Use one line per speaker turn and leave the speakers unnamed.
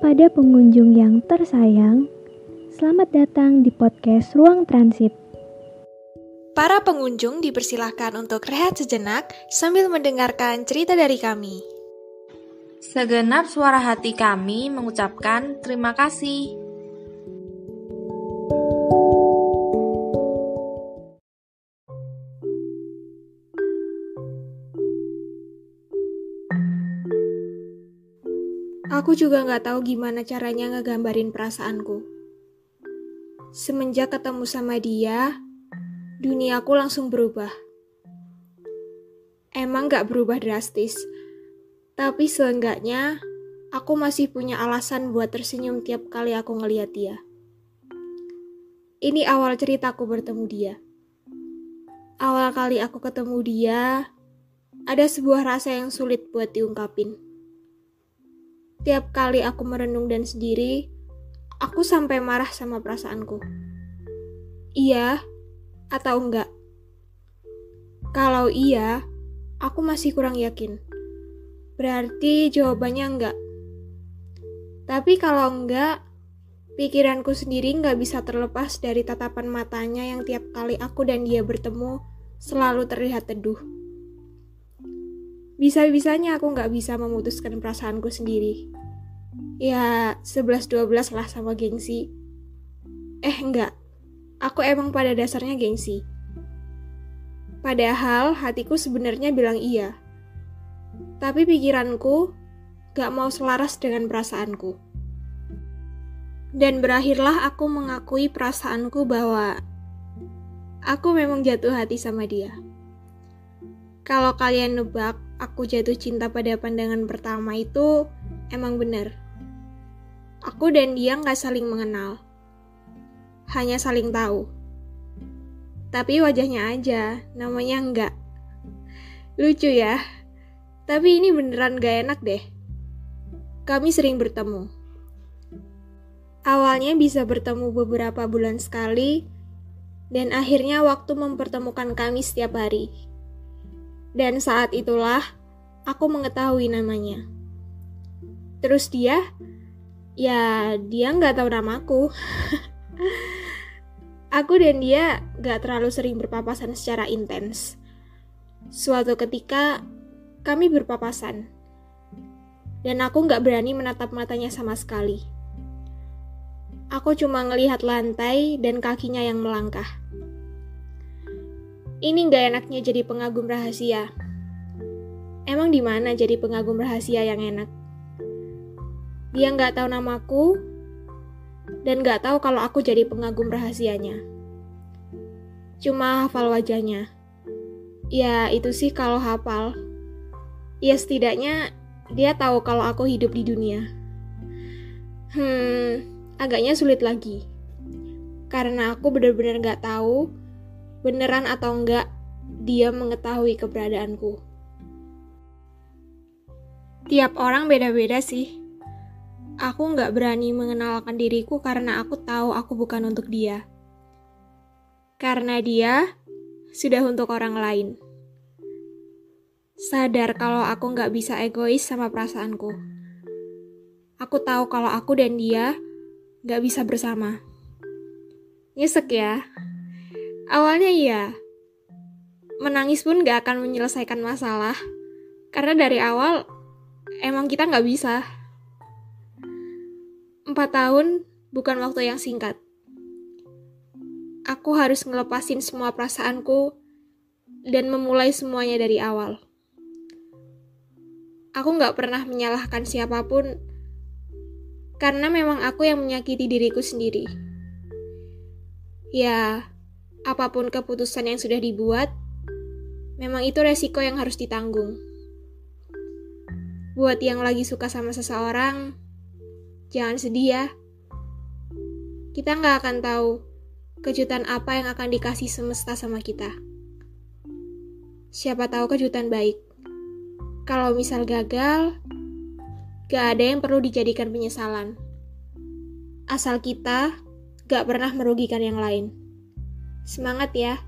Kepada pengunjung yang tersayang, selamat datang di podcast Ruang Transit.
Para pengunjung dipersilahkan untuk rehat sejenak sambil mendengarkan cerita dari kami.
Segenap suara hati kami mengucapkan terima kasih.
Aku juga nggak tahu gimana caranya ngegambarin perasaanku. Semenjak ketemu sama dia, duniaku langsung berubah. Emang nggak berubah drastis, tapi seenggaknya aku masih punya alasan buat tersenyum tiap kali aku ngeliat dia. Ini awal ceritaku bertemu dia. Awal kali aku ketemu dia, ada sebuah rasa yang sulit buat diungkapin Tiap kali aku merenung dan sendiri, aku sampai marah sama perasaanku. Iya atau enggak? Kalau iya, aku masih kurang yakin. Berarti jawabannya enggak. Tapi kalau enggak, pikiranku sendiri enggak bisa terlepas dari tatapan matanya yang tiap kali aku dan dia bertemu selalu terlihat teduh. Bisa-bisanya aku nggak bisa memutuskan perasaanku sendiri. Ya, 11-12 lah sama gengsi. Eh, enggak. Aku emang pada dasarnya gengsi. Padahal hatiku sebenarnya bilang iya. Tapi pikiranku gak mau selaras dengan perasaanku. Dan berakhirlah aku mengakui perasaanku bahwa aku memang jatuh hati sama dia. Kalau kalian nebak aku jatuh cinta pada pandangan pertama itu emang benar. Aku dan dia nggak saling mengenal. Hanya saling tahu. Tapi wajahnya aja, namanya enggak. Lucu ya. Tapi ini beneran gak enak deh. Kami sering bertemu. Awalnya bisa bertemu beberapa bulan sekali, dan akhirnya waktu mempertemukan kami setiap hari. Dan saat itulah aku mengetahui namanya. Terus dia ya dia nggak tahu namaku. aku dan dia nggak terlalu sering berpapasan secara intens. Suatu ketika kami berpapasan, dan aku nggak berani menatap matanya sama sekali. Aku cuma ngelihat lantai dan kakinya yang melangkah. Ini nggak enaknya jadi pengagum rahasia. Emang di mana jadi pengagum rahasia yang enak? Dia nggak tahu namaku dan nggak tahu kalau aku jadi pengagum rahasianya. Cuma hafal wajahnya. Ya itu sih kalau hafal. Ya setidaknya dia tahu kalau aku hidup di dunia. Hmm, agaknya sulit lagi. Karena aku benar-benar nggak tahu beneran atau enggak dia mengetahui keberadaanku. Tiap orang beda-beda sih. Aku nggak berani mengenalkan diriku karena aku tahu aku bukan untuk dia. Karena dia sudah untuk orang lain. Sadar kalau aku nggak bisa egois sama perasaanku. Aku tahu kalau aku dan dia nggak bisa bersama. Nyesek ya. Awalnya iya. Menangis pun gak akan menyelesaikan masalah. Karena dari awal emang kita nggak bisa. Empat tahun bukan waktu yang singkat. Aku harus ngelepasin semua perasaanku dan memulai semuanya dari awal. Aku gak pernah menyalahkan siapa pun karena memang aku yang menyakiti diriku sendiri. Ya, apa pun keputusan yang sudah dibuat, memang itu resiko yang harus ditanggung. Buat yang lagi suka sama seseorang, Jangan sedih ya. Kita nggak akan tahu kejutan apa yang akan dikasih semesta sama kita. Siapa tahu kejutan baik. Kalau misal gagal, gak ada yang perlu dijadikan penyesalan. Asal kita gak pernah merugikan yang lain. Semangat ya!